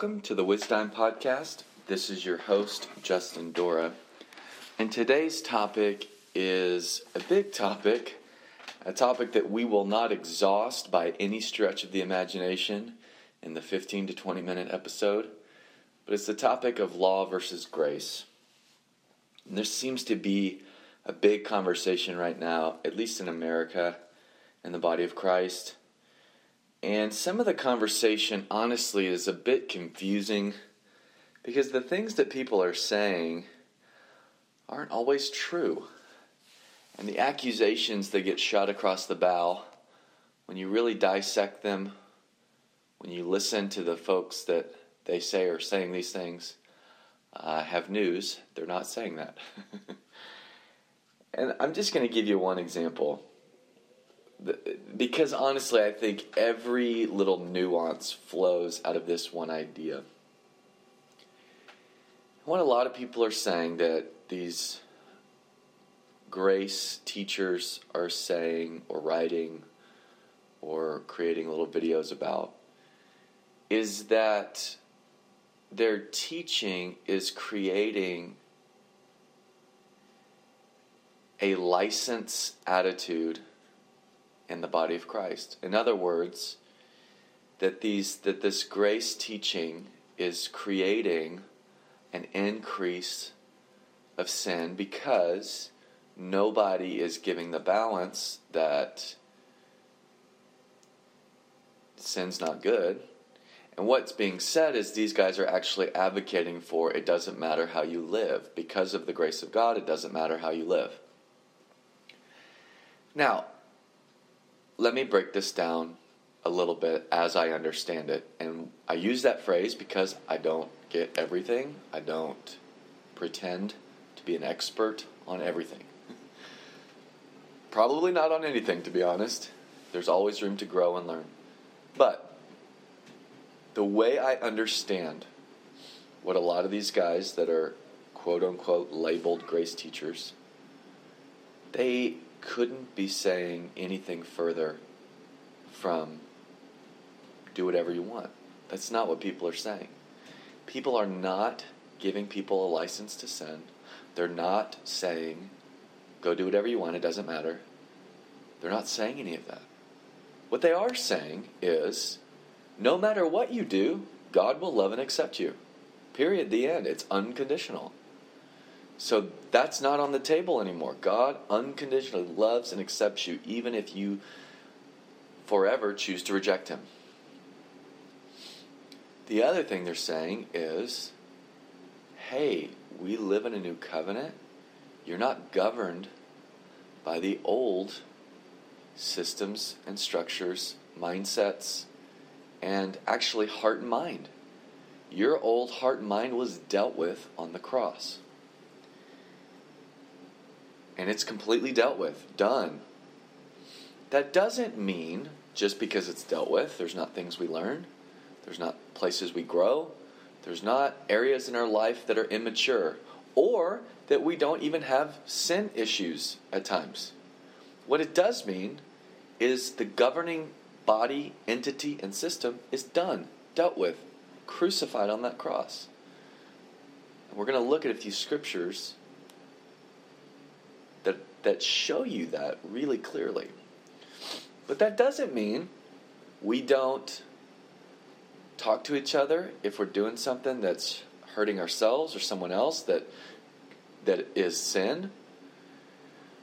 Welcome to the Wisdom Podcast. This is your host, Justin Dora. And today's topic is a big topic, a topic that we will not exhaust by any stretch of the imagination in the 15 to 20 minute episode, but it's the topic of law versus grace. And there seems to be a big conversation right now, at least in America, in the body of Christ and some of the conversation, honestly, is a bit confusing because the things that people are saying aren't always true. And the accusations that get shot across the bow, when you really dissect them, when you listen to the folks that they say are saying these things, uh, have news, they're not saying that. and I'm just going to give you one example because honestly, I think every little nuance flows out of this one idea. What a lot of people are saying that these grace teachers are saying or writing or creating little videos about is that their teaching is creating a license attitude in the body of Christ. In other words, that these that this grace teaching is creating an increase of sin because nobody is giving the balance that sin's not good. And what's being said is these guys are actually advocating for it doesn't matter how you live. Because of the grace of God, it doesn't matter how you live. Now, let me break this down a little bit as I understand it. And I use that phrase because I don't get everything. I don't pretend to be an expert on everything. Probably not on anything, to be honest. There's always room to grow and learn. But the way I understand what a lot of these guys that are quote unquote labeled grace teachers, they couldn't be saying anything further from do whatever you want. That's not what people are saying. People are not giving people a license to sin. They're not saying, go do whatever you want, it doesn't matter. They're not saying any of that. What they are saying is, no matter what you do, God will love and accept you. Period. The end. It's unconditional. So that's not on the table anymore. God unconditionally loves and accepts you, even if you forever choose to reject Him. The other thing they're saying is hey, we live in a new covenant. You're not governed by the old systems and structures, mindsets, and actually heart and mind. Your old heart and mind was dealt with on the cross and it's completely dealt with, done. That doesn't mean just because it's dealt with, there's not things we learn, there's not places we grow, there's not areas in our life that are immature, or that we don't even have sin issues at times. What it does mean is the governing body, entity, and system is done, dealt with, crucified on that cross. And we're going to look at a few scriptures that, show you that really clearly. But that doesn't mean we don't talk to each other if we're doing something that's hurting ourselves or someone else that that is sin.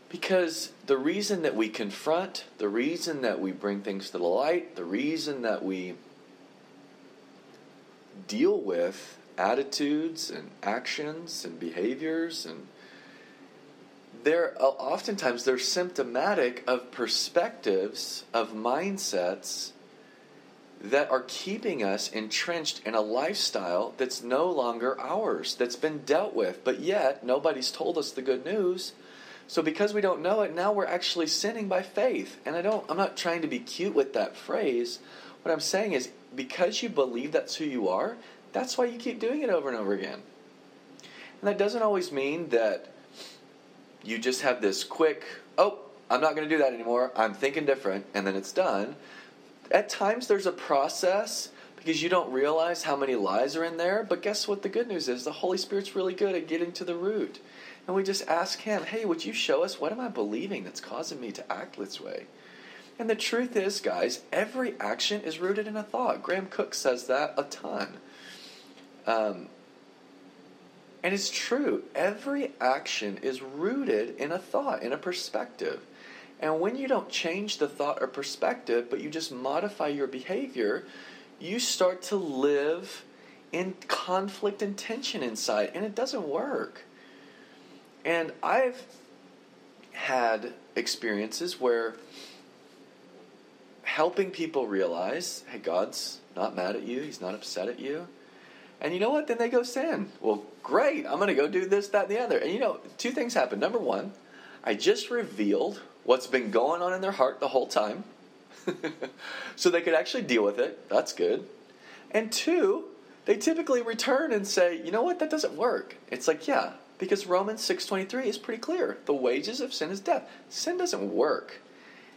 Because the reason that we confront, the reason that we bring things to the light, the reason that we deal with attitudes and actions and behaviors and they're uh, oftentimes they're symptomatic of perspectives of mindsets that are keeping us entrenched in a lifestyle that's no longer ours that's been dealt with but yet nobody's told us the good news. So because we don't know it now we're actually sinning by faith. And i don't i'm not trying to be cute with that phrase. What i'm saying is because you believe that's who you are that's why you keep doing it over and over again. And that doesn't always mean that you just have this quick, oh, I'm not going to do that anymore. I'm thinking different, and then it's done. At times, there's a process because you don't realize how many lies are in there. But guess what? The good news is the Holy Spirit's really good at getting to the root. And we just ask Him, hey, would you show us what am I believing that's causing me to act this way? And the truth is, guys, every action is rooted in a thought. Graham Cooke says that a ton. Um, and it's true. Every action is rooted in a thought, in a perspective. And when you don't change the thought or perspective, but you just modify your behavior, you start to live in conflict and tension inside, and it doesn't work. And I've had experiences where helping people realize, hey, God's not mad at you, He's not upset at you. And you know what? Then they go sin. Well, great. I'm going to go do this, that, and the other. And you know, two things happen. Number one, I just revealed what's been going on in their heart the whole time. so they could actually deal with it. That's good. And two, they typically return and say, you know what? That doesn't work. It's like, yeah, because Romans 6.23 is pretty clear. The wages of sin is death. Sin doesn't work.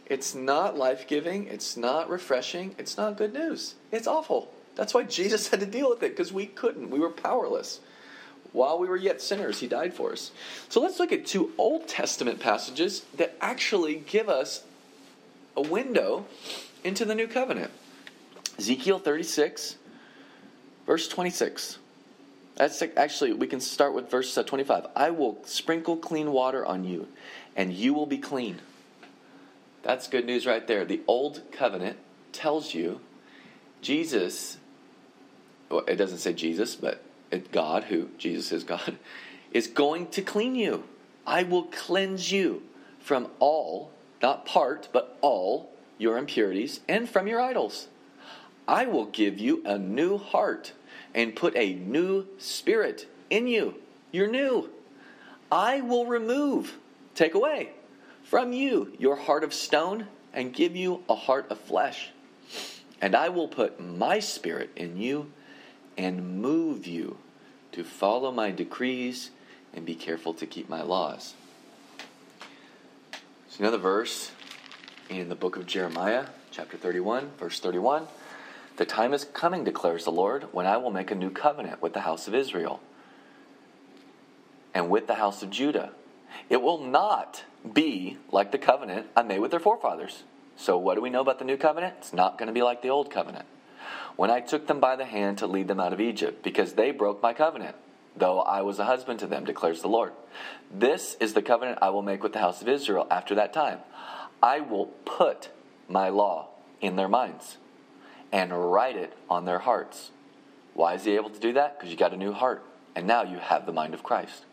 It's not life giving. It's not refreshing. It's not good news. It's awful. That's why Jesus had to deal with it because we couldn't. We were powerless. While we were yet sinners, he died for us. So let's look at two Old Testament passages that actually give us a window into the new covenant. Ezekiel 36, verse 26. That's actually, we can start with verse uh, 25. I will sprinkle clean water on you, and you will be clean. That's good news right there. The old covenant tells you Jesus, it doesn't say Jesus, but God, who Jesus is God, is going to clean you. I will cleanse you from all, not part, but all your impurities and from your idols. I will give you a new heart and put a new spirit in you. You're new. I will remove, take away from you your heart of stone and give you a heart of flesh. And I will put my spirit in you and move you to follow my decrees and be careful to keep my laws. So another verse in the book of Jeremiah, chapter 31, verse 31. The time is coming, declares the Lord, when I will make a new covenant with the house of Israel and with the house of Judah. It will not be like the covenant I made with their forefathers. So, what do we know about the new covenant? It's not going to be like the old covenant. When I took them by the hand to lead them out of Egypt, because they broke my covenant, though I was a husband to them, declares the Lord. This is the covenant I will make with the house of Israel after that time. I will put my law in their minds and write it on their hearts. Why is he able to do that? Because you got a new heart, and now you have the mind of Christ.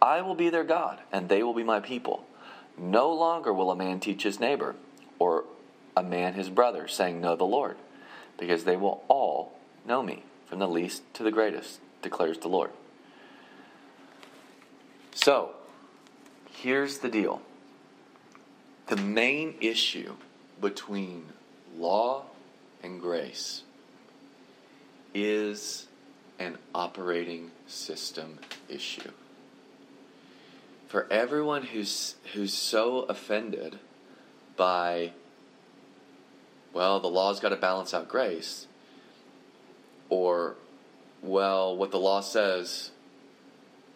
I will be their God, and they will be my people. No longer will a man teach his neighbor, or a man his brother, saying, Know the Lord, because they will all know me, from the least to the greatest, declares the Lord. So, here's the deal the main issue between law and grace is an operating system issue for everyone who's who's so offended by well the law's got to balance out grace. Or well what the law says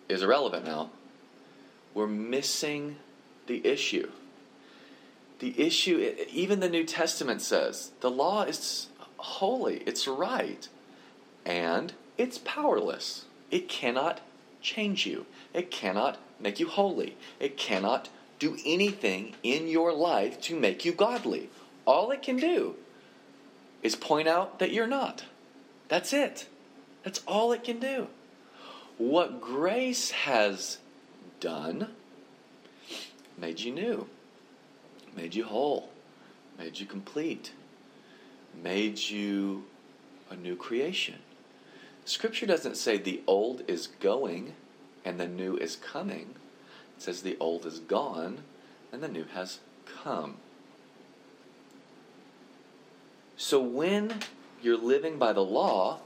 is irrelevant now. We're missing the issue. The issue even the new testament says the law is holy it's right and it's powerless. It cannot change you. It cannot make you holy. It cannot do anything in your life to make you godly. All it can do is point out that you're not. That's it. That's all it can do. What grace has done made you new, made you whole, made you complete, made you a new creation. Scripture doesn't say the old is going and the new is coming. It says the old is gone and the new has come. So when you're living by the law,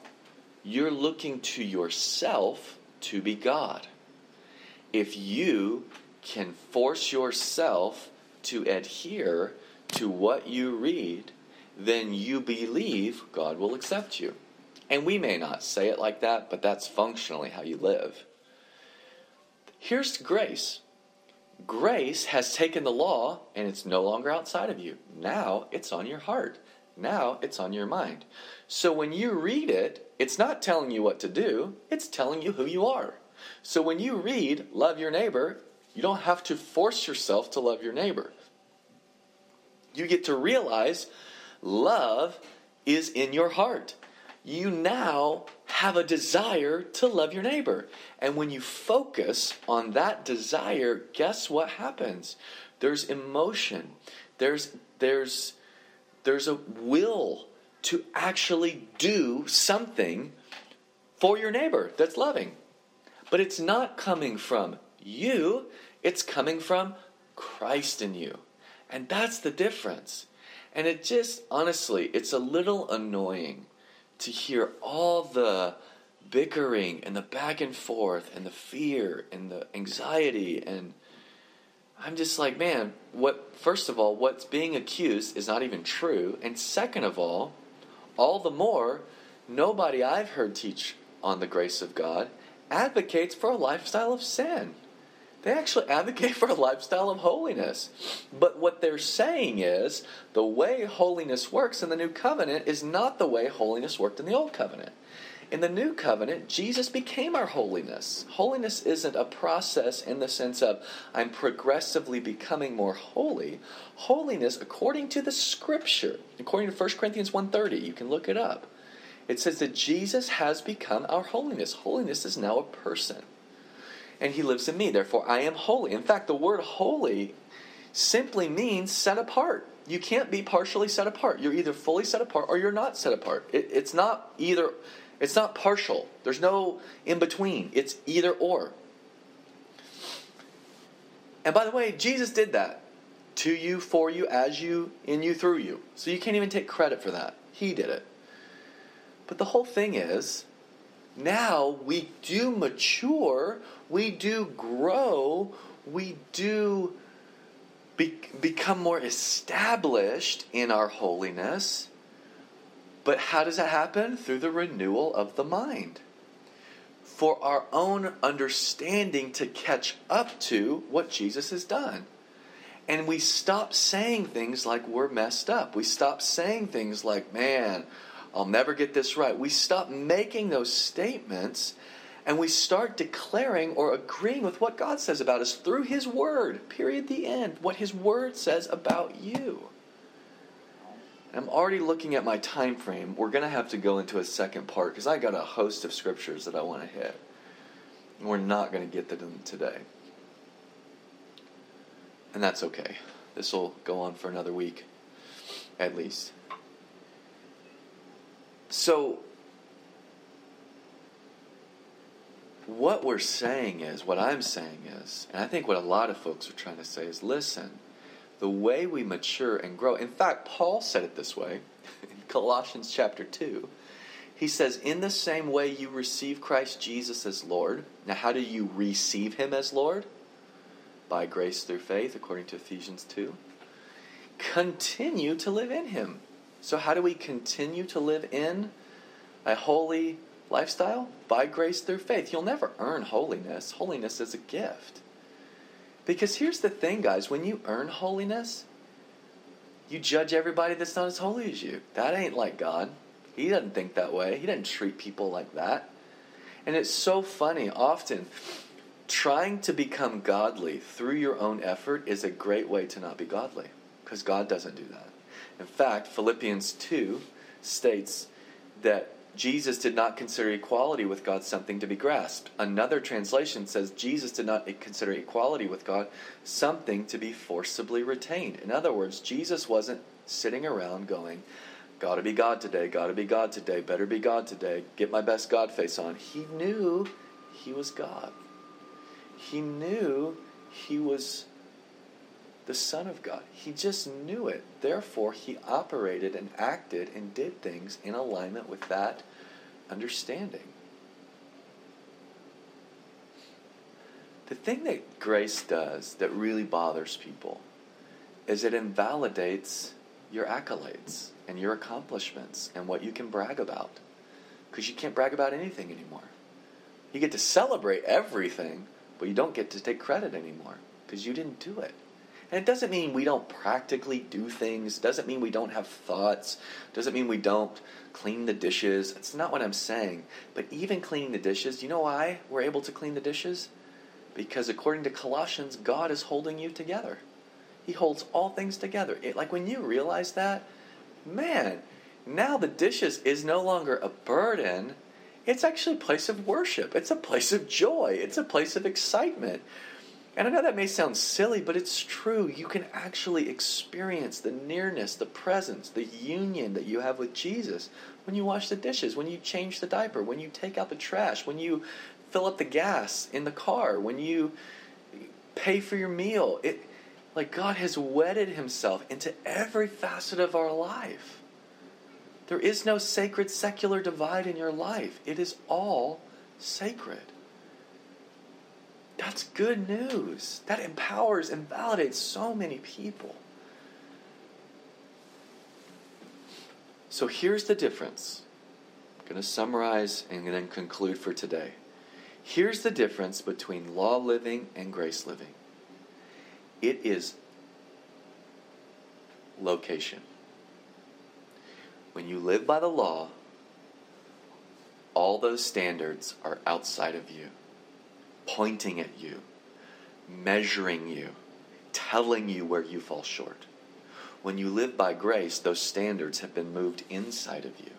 you're looking to yourself to be God. If you can force yourself to adhere to what you read, then you believe God will accept you. And we may not say it like that, but that's functionally how you live. Here's grace grace has taken the law and it's no longer outside of you. Now it's on your heart. Now it's on your mind. So when you read it, it's not telling you what to do, it's telling you who you are. So when you read, love your neighbor, you don't have to force yourself to love your neighbor. You get to realize love is in your heart. You now have a desire to love your neighbor. And when you focus on that desire, guess what happens? There's emotion. There's there's there's a will to actually do something for your neighbor that's loving. But it's not coming from you, it's coming from Christ in you. And that's the difference. And it just, honestly, it's a little annoying to hear all the bickering and the back and forth and the fear and the anxiety and I'm just like, man, what first of all, what's being accused is not even true, and second of all, all the more nobody I've heard teach on the grace of God advocates for a lifestyle of sin. They actually advocate for a lifestyle of holiness. But what they're saying is the way holiness works in the new covenant is not the way holiness worked in the old covenant. In the new covenant, Jesus became our holiness. Holiness isn't a process in the sense of I'm progressively becoming more holy. Holiness, according to the scripture, according to 1 Corinthians 1:30, you can look it up. It says that Jesus has become our holiness. Holiness is now a person and he lives in me. Therefore, I am holy. In fact, the word holy simply means set apart. You can't be partially set apart. You're either fully set apart or you're not set apart. It, it's not either, it's not partial. There's no in between. It's either or. And by the way, Jesus did that to you, for you, as you, in you, through you. So you can't even take credit for that. He did it. But the whole thing is, now we do mature, we do grow, we do be, become more established in our holiness. But how does that happen? Through the renewal of the mind. For our own understanding to catch up to what Jesus has done. And we stop saying things like we're messed up. We stop saying things like, man, I'll never get this right. We stop making those statements and we start declaring or agreeing with what God says about us through His Word. Period. The end. What His Word says about you. I'm already looking at my time frame. We're going to have to go into a second part because I got a host of scriptures that I want to hit. And we're not going to get to them today. And that's okay. This will go on for another week, at least. So, what we're saying is, what I'm saying is, and I think what a lot of folks are trying to say is listen, the way we mature and grow, in fact, Paul said it this way in Colossians chapter 2. He says, In the same way you receive Christ Jesus as Lord. Now, how do you receive him as Lord? By grace through faith, according to Ephesians 2. Continue to live in him so, how do we continue to live in a holy lifestyle? By grace through faith. You'll never earn holiness. Holiness is a gift. Because here's the thing, guys when you earn holiness, you judge everybody that's not as holy as you. That ain't like God. He doesn't think that way, He doesn't treat people like that. And it's so funny. Often, trying to become godly through your own effort is a great way to not be godly because God doesn't do that. In fact, Philippians 2 states that Jesus did not consider equality with God something to be grasped. Another translation says Jesus did not consider equality with God something to be forcibly retained. In other words, Jesus wasn't sitting around going, Gotta be God today, gotta be God today, better be God today, get my best God face on. He knew he was God. He knew he was the Son of God. He just knew it. Therefore, he operated and acted and did things in alignment with that understanding. The thing that grace does that really bothers people is it invalidates your accolades and your accomplishments and what you can brag about. because you can't brag about anything anymore. You get to celebrate everything, but you don't get to take credit anymore because you didn't do it. And it doesn't mean we don't practically do things, doesn't mean we don't have thoughts, doesn't mean we don't clean the dishes. It's not what I'm saying. But even cleaning the dishes, you know why we're able to clean the dishes? Because according to Colossians, God is holding you together. He holds all things together. It, like when you realize that, man, now the dishes is no longer a burden. It's actually a place of worship. It's a place of joy. It's a place of excitement. And I know that may sound silly, but it's true. You can actually experience the nearness, the presence, the union that you have with Jesus when you wash the dishes, when you change the diaper, when you take out the trash, when you fill up the gas in the car, when you pay for your meal. It like God has wedded himself into every facet of our life. There is no sacred secular divide in your life. It is all sacred. That's good news. That empowers and validates so many people. So here's the difference. I'm going to summarize and then conclude for today. Here's the difference between law living and grace living it is location. When you live by the law, all those standards are outside of you pointing at you, measuring you, telling you where you fall short. When you live by grace, those standards have been moved inside of you.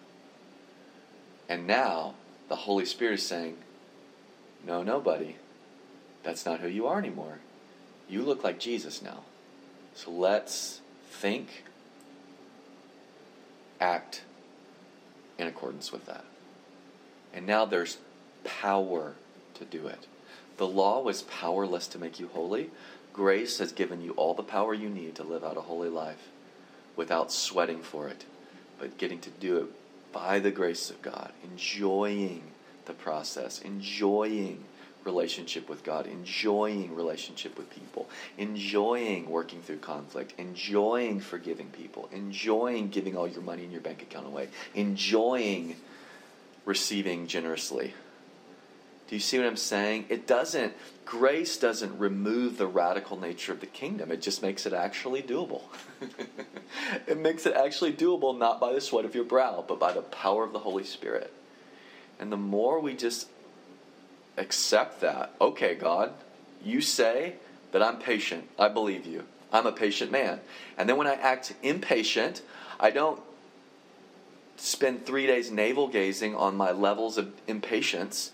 And now the Holy Spirit is saying, No, nobody. That's not who you are anymore. You look like Jesus now. So let's think, act in accordance with that. And now there's power to do it. The law was powerless to make you holy. Grace has given you all the power you need to live out a holy life without sweating for it, but getting to do it by the grace of God, enjoying the process, enjoying relationship with God, enjoying relationship with people, enjoying working through conflict, enjoying forgiving people, enjoying giving all your money in your bank account away, enjoying receiving generously. Do you see what I'm saying? It doesn't, grace doesn't remove the radical nature of the kingdom. It just makes it actually doable. it makes it actually doable not by the sweat of your brow, but by the power of the Holy Spirit. And the more we just accept that, okay, God, you say that I'm patient. I believe you. I'm a patient man. And then when I act impatient, I don't spend three days navel gazing on my levels of impatience.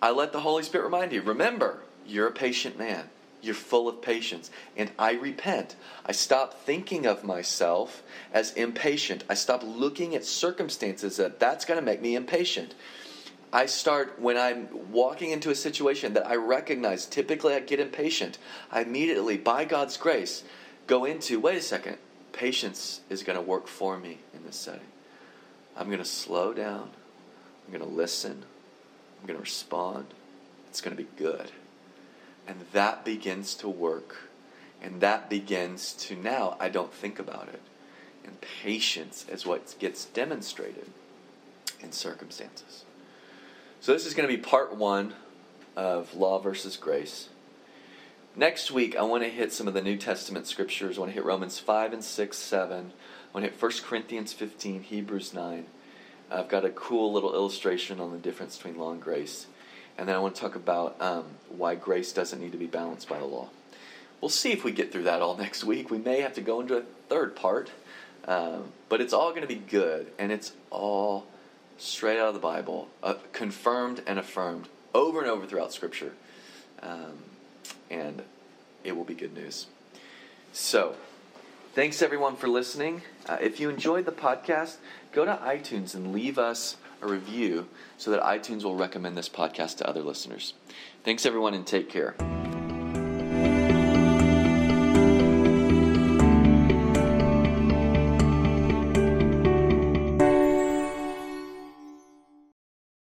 I let the Holy Spirit remind you remember, you're a patient man. You're full of patience. And I repent. I stop thinking of myself as impatient. I stop looking at circumstances that that's going to make me impatient. I start, when I'm walking into a situation that I recognize, typically I get impatient, I immediately, by God's grace, go into wait a second, patience is going to work for me in this setting. I'm going to slow down, I'm going to listen, I'm going to respond. It's going to be good. And that begins to work. And that begins to now, I don't think about it. And patience is what gets demonstrated in circumstances. So, this is going to be part one of Law versus Grace. Next week, I want to hit some of the New Testament scriptures. I want to hit Romans 5 and 6, 7. I want to hit 1 Corinthians 15, Hebrews 9. I've got a cool little illustration on the difference between law and grace. And then I want to talk about um, why grace doesn't need to be balanced by the law. We'll see if we get through that all next week. We may have to go into a third part, um, but it's all going to be good, and it's all straight out of the Bible, uh, confirmed and affirmed over and over throughout Scripture. Um, and it will be good news. So, thanks everyone for listening. Uh, if you enjoyed the podcast, go to iTunes and leave us a review so that iTunes will recommend this podcast to other listeners. Thanks everyone and take care.